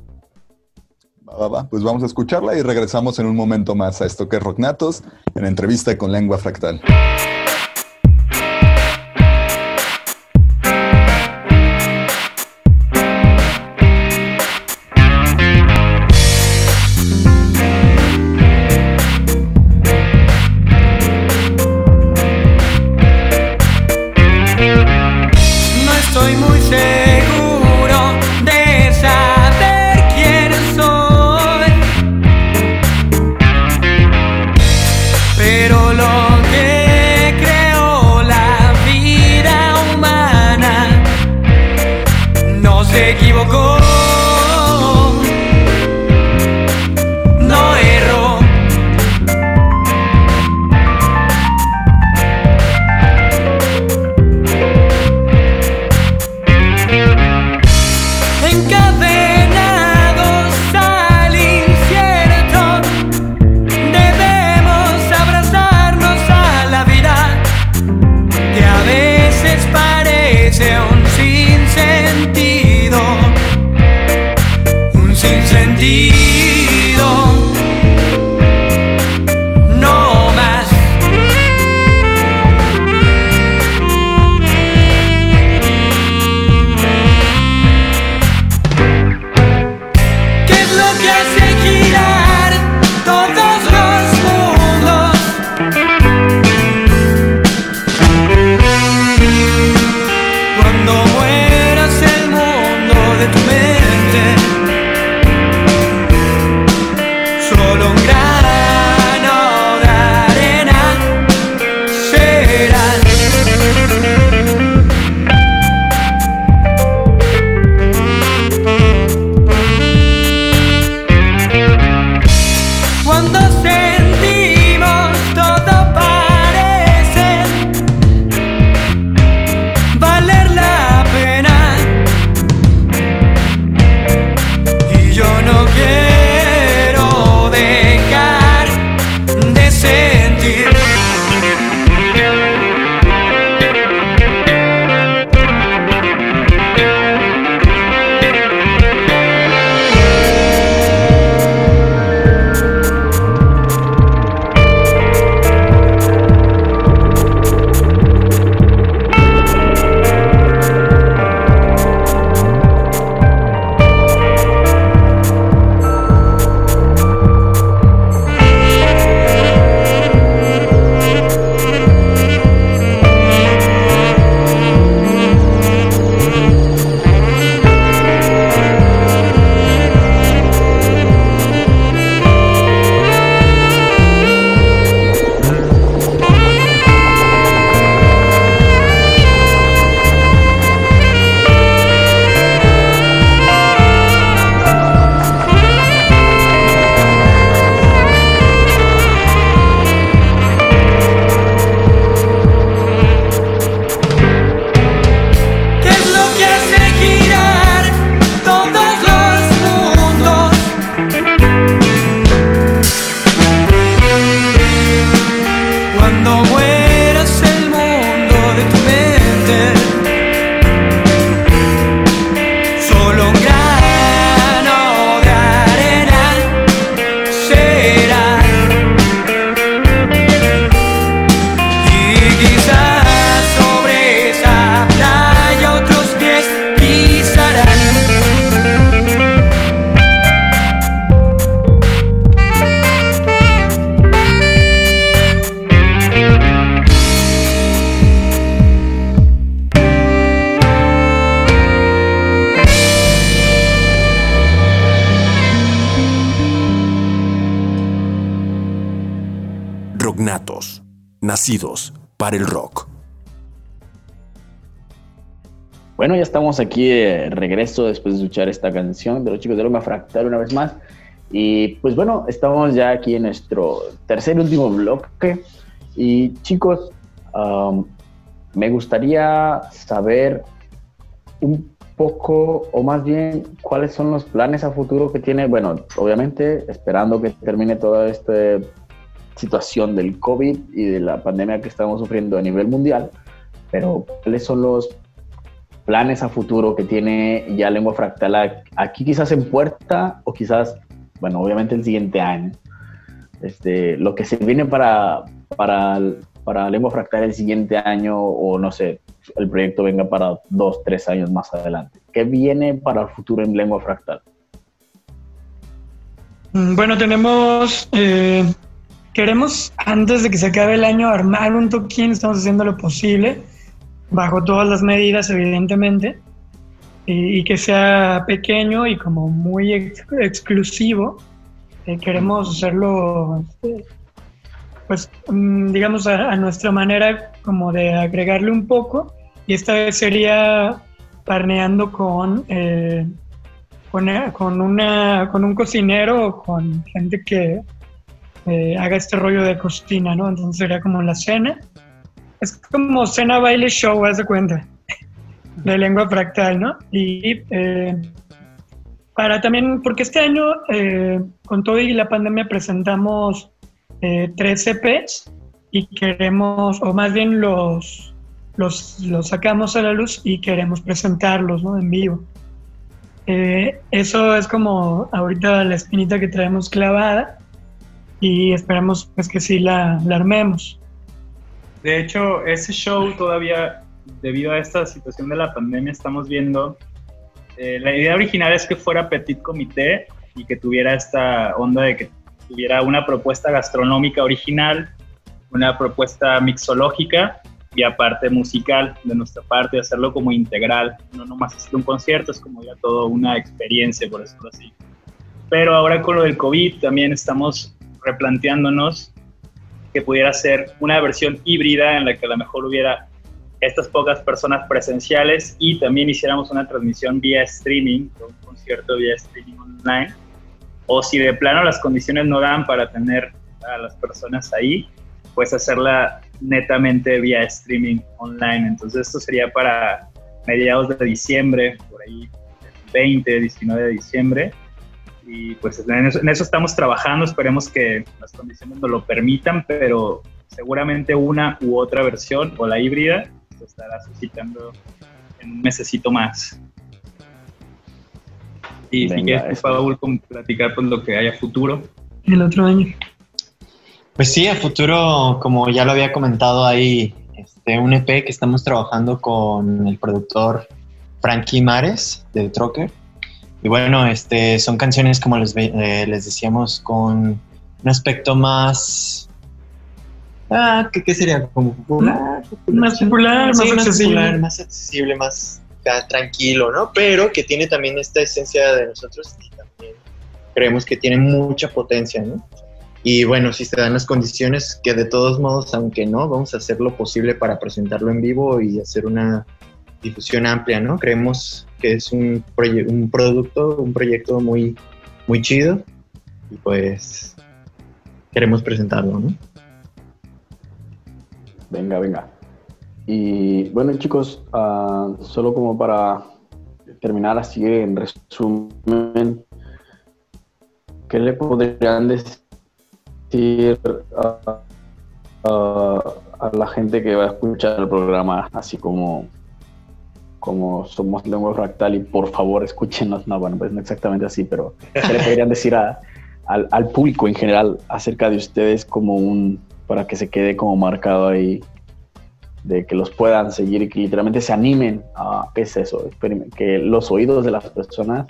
Va, va, va. Pues vamos a escucharla y regresamos en un momento más a esto que es Rocknatos en entrevista con Lengua Fractal. Nacidos para el rock. Bueno, ya estamos aquí de regreso después de escuchar esta canción de los chicos de Loma Fractal una vez más. Y pues bueno, estamos ya aquí en nuestro tercer y último bloque. Y chicos, um, me gustaría saber un poco, o más bien, cuáles son los planes a futuro que tiene. Bueno, obviamente, esperando que termine toda esta situación del COVID y de la pandemia que estamos sufriendo a nivel mundial. Pero, ¿cuáles son los planes a futuro que tiene ya Lengua Fractal aquí quizás en puerta o quizás, bueno, obviamente el siguiente año. Este, lo que se viene para, para, para Lengua Fractal el siguiente año o no sé, el proyecto venga para dos, tres años más adelante. ¿Qué viene para el futuro en Lengua Fractal? Mm, Bueno, tenemos. eh, queremos, antes de que se acabe el año, armar un toquín. Estamos haciendo lo posible, bajo todas las medidas, evidentemente, y, que sea pequeño y como muy ex- exclusivo. Eh, queremos hacerlo, pues, mm, digamos, a, nuestra manera, como de agregarle un poco. Y esta vez sería parneando con. eh, eh, con, una, con un cocinero o con gente que eh, haga este rollo de cocina, ¿no? Entonces sería como la cena. Es como cena, baile, show, haz de cuenta, de lengua fractal, ¿no? Y eh, para también, porque este año, eh, con todo y la pandemia, presentamos tres EPs y queremos, o más bien los, los, los sacamos a la luz y queremos presentarlos, ¿no? En vivo. Eso es como ahorita la espinita que traemos clavada y esperamos pues que sí la, la armemos. De hecho, ese show todavía, debido a esta situación de la pandemia, estamos viendo. eh, la idea original es que fuera Petit Comité y que tuviera esta onda de que tuviera una propuesta gastronómica original, una propuesta mixológica y aparte musical de nuestra parte, hacerlo como integral, no nomás hacer un concierto, es como ya todo una experiencia, por decirlo así. Pero ahora con lo del COVID también estamos replanteándonos que pudiera ser una versión híbrida en la que a lo mejor hubiera estas pocas personas presenciales y también hiciéramos una transmisión vía streaming, un concierto vía streaming online, o si de plano las condiciones no dan para tener a las personas ahí, pues hacerla netamente vía streaming online. Entonces esto sería para mediados de diciembre, por ahí 20, 19 de diciembre. Y pues en eso, en eso estamos trabajando, esperemos que las condiciones nos lo permitan, pero seguramente una u otra versión o la híbrida se estará suscitando en un mesecito más. Y si Venga, quieres, tú, eso. Paul, con platicar pues, lo que haya futuro. El otro año. Pues sí, a futuro, como ya lo había comentado, hay este, un EP que estamos trabajando con el productor Frankie Mares de Trocker. Y bueno, este, son canciones, como les, eh, les decíamos, con un aspecto más... Ah, ¿qué, qué sería? Como popular. Más popular, Sí, más accesible. popular, más accesible, más tranquilo, ¿no? Pero que tiene también esta esencia de nosotros y también creemos que tiene mucha potencia, ¿no? Y bueno, si se dan las condiciones, que de todos modos, aunque no, vamos a hacer lo posible para presentarlo en vivo y hacer una difusión amplia, ¿no? Creemos que es un, un producto, un proyecto muy, muy chido y pues queremos presentarlo, ¿no? Venga, venga. Y bueno, chicos, ah, solo como para terminar así en resumen, ¿qué le podrían decir a, a- a la gente que va a escuchar el programa, así como, como somos lengua fractal y por favor escúchenos? No, bueno, pues no exactamente así, pero ¿qué le podrían decir a- al, al público en general acerca de ustedes como un, para que se quede como marcado ahí, de que los puedan seguir y que literalmente se animen a, ¿qué es eso? Que los oídos de las personas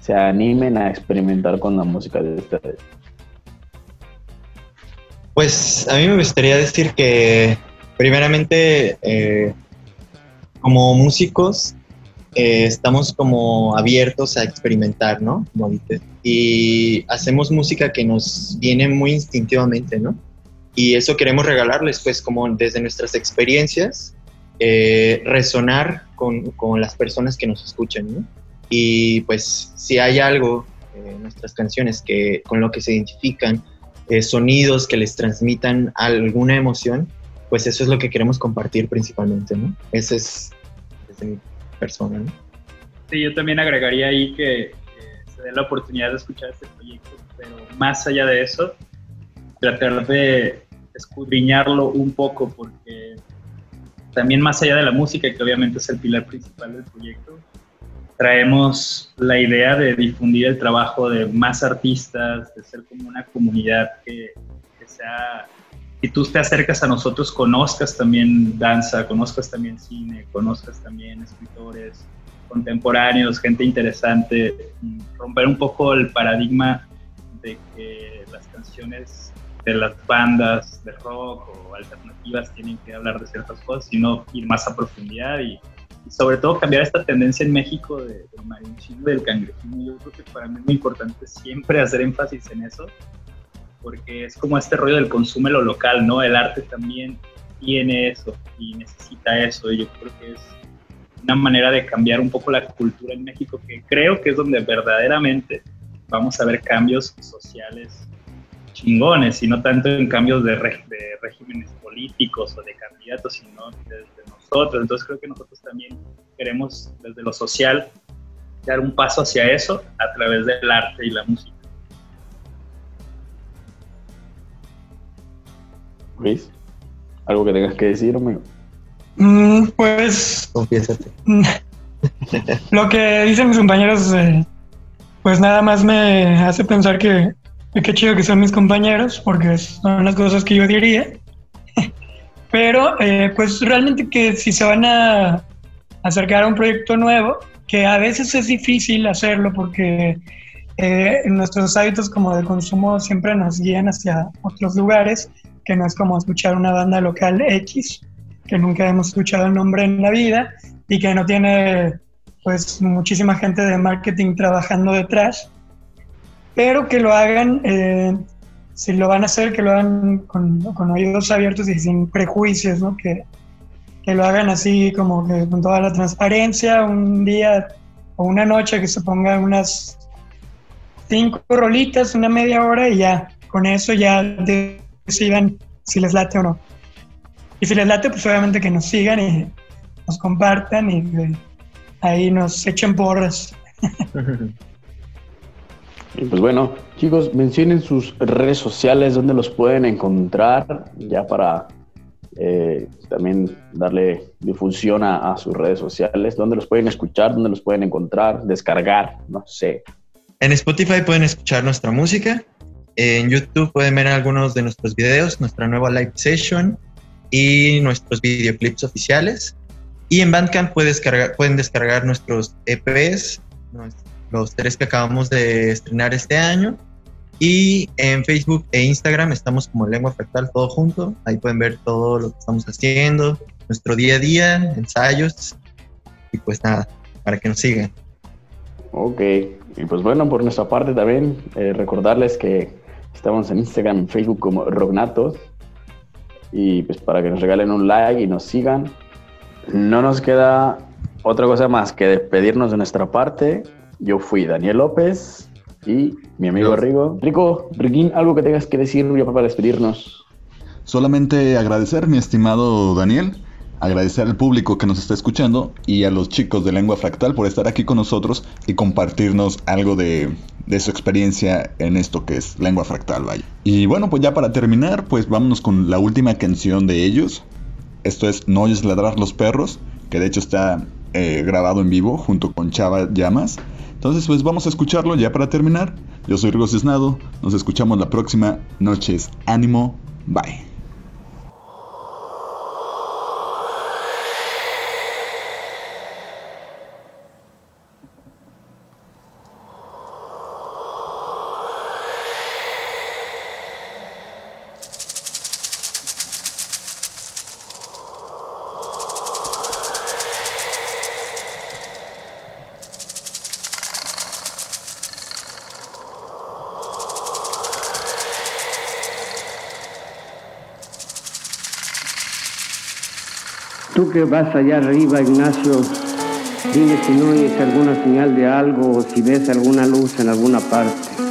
se animen a experimentar con la música de ustedes. Pues a mí me gustaría decir que primeramente eh, como músicos eh, estamos como abiertos a experimentar, ¿no? Y hacemos música que nos viene muy instintivamente, ¿no? Y eso queremos regalarles, pues como desde nuestras experiencias, eh, resonar con, con, las personas que nos escuchan. ¿no? Y pues si hay algo en nuestras canciones que con lo que se identifican, eh, sonidos que les transmitan alguna emoción, pues eso es lo que queremos compartir principalmente, ¿no? Ese es desde mi persona, ¿no? Sí, yo también agregaría ahí que, que se dé la oportunidad de escuchar este proyecto, pero más allá de eso, tratar de escudriñarlo un poco, porque también más allá de la música, que obviamente es el pilar principal del proyecto, traemos la idea de difundir el trabajo de más artistas, de ser como una comunidad que, que sea, si tú te acercas a nosotros, conozcas también danza, conozcas también cine, conozcas también escritores contemporáneos, gente interesante, romper un poco el paradigma de que las canciones de las bandas de rock o alternativas tienen que hablar de ciertas cosas, sino ir más a profundidad y, y sobre todo cambiar esta tendencia en México de, del marinchismo y del cangrejismo. Yo creo que para mí es muy importante siempre hacer énfasis en eso, porque es como este rollo del consumo lo local, ¿no? El arte también tiene eso y necesita eso, y yo creo que es una manera de cambiar un poco la cultura en México, que creo que es donde verdaderamente vamos a ver cambios sociales chingones, y no tanto en cambios de, de regímenes políticos o de candidatos, sino desde nosotros. Entonces creo que nosotros también queremos desde lo social dar un paso hacia eso a través del arte y la música. Luis, ¿algo que tengas que decir, amigo? Mm, pues Confiésate. lo que dicen mis compañeros, eh, pues nada más me hace pensar que qué chido que son mis compañeros, porque son las cosas que yo diría. Pero, eh, pues realmente que si se van a acercar a un proyecto nuevo, que a veces es difícil hacerlo porque eh, nuestros hábitos como de consumo siempre nos guían hacia otros lugares, que no es como escuchar una banda local X, que nunca hemos escuchado el nombre en la vida y que no tiene pues muchísima gente de marketing trabajando detrás pero que lo hagan, eh, si lo van a hacer, que lo hagan con, con, oídos abiertos y sin prejuicios, ¿no? Que, que lo hagan así como que con toda la transparencia, un día o una noche que se pongan unas cinco rolitas, una media hora y ya, con eso ya decidan si les late o no. Y si les late, pues obviamente que nos sigan y nos compartan y eh, ahí nos echen porras. Y pues bueno, chicos, mencionen sus redes sociales, donde los pueden encontrar, ya para eh, también darle difusión a, a, sus redes sociales, donde los pueden escuchar, donde los pueden encontrar, descargar, no sé. En Spotify pueden escuchar nuestra música, en YouTube pueden ver algunos de nuestros videos, nuestra nueva live session y nuestros videoclips oficiales. Y en Bandcamp pueden descargar, pueden descargar nuestros EPs, los tres que acabamos de estrenar este año. Y en Facebook e Instagram estamos como Lengua Fractal todo junto. Ahí pueden ver todo lo que estamos haciendo, nuestro día a día, ensayos. Y pues nada, para que nos sigan. Ok, y pues bueno, por nuestra parte también eh, recordarles que estamos en Instagram y Facebook como Rognatos. Y pues para que nos regalen un like y nos sigan. No nos queda otra cosa más que despedirnos de nuestra parte. Yo fui Daniel López y mi amigo Yo. Rigo. Rico, Riquín, algo que tengas que decir ya para despedirnos. Solamente agradecer, mi estimado Daniel, agradecer al público que nos está escuchando y a los chicos de Lengua Fractal por estar aquí con nosotros y compartirnos algo de, su experiencia en esto que es Lengua Fractal, vaya. Y bueno, pues ya para terminar, pues vámonos con la última canción de ellos. Esto es No oyes ladrar los perros, que de hecho está eh, grabado en vivo junto con Chava Llamas. Entonces, pues vamos a escucharlo ya para terminar. Yo soy Rigo Cisnado. Nos escuchamos la próxima. Noches. Ánimo. Bye. vas allá arriba, Ignacio, dime si no oyes alguna señal de algo o si ves alguna luz en alguna parte.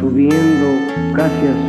subiendo casi a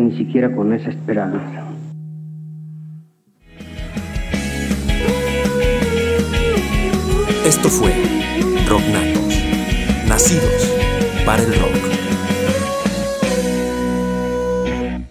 ni siquiera con esa esperanza.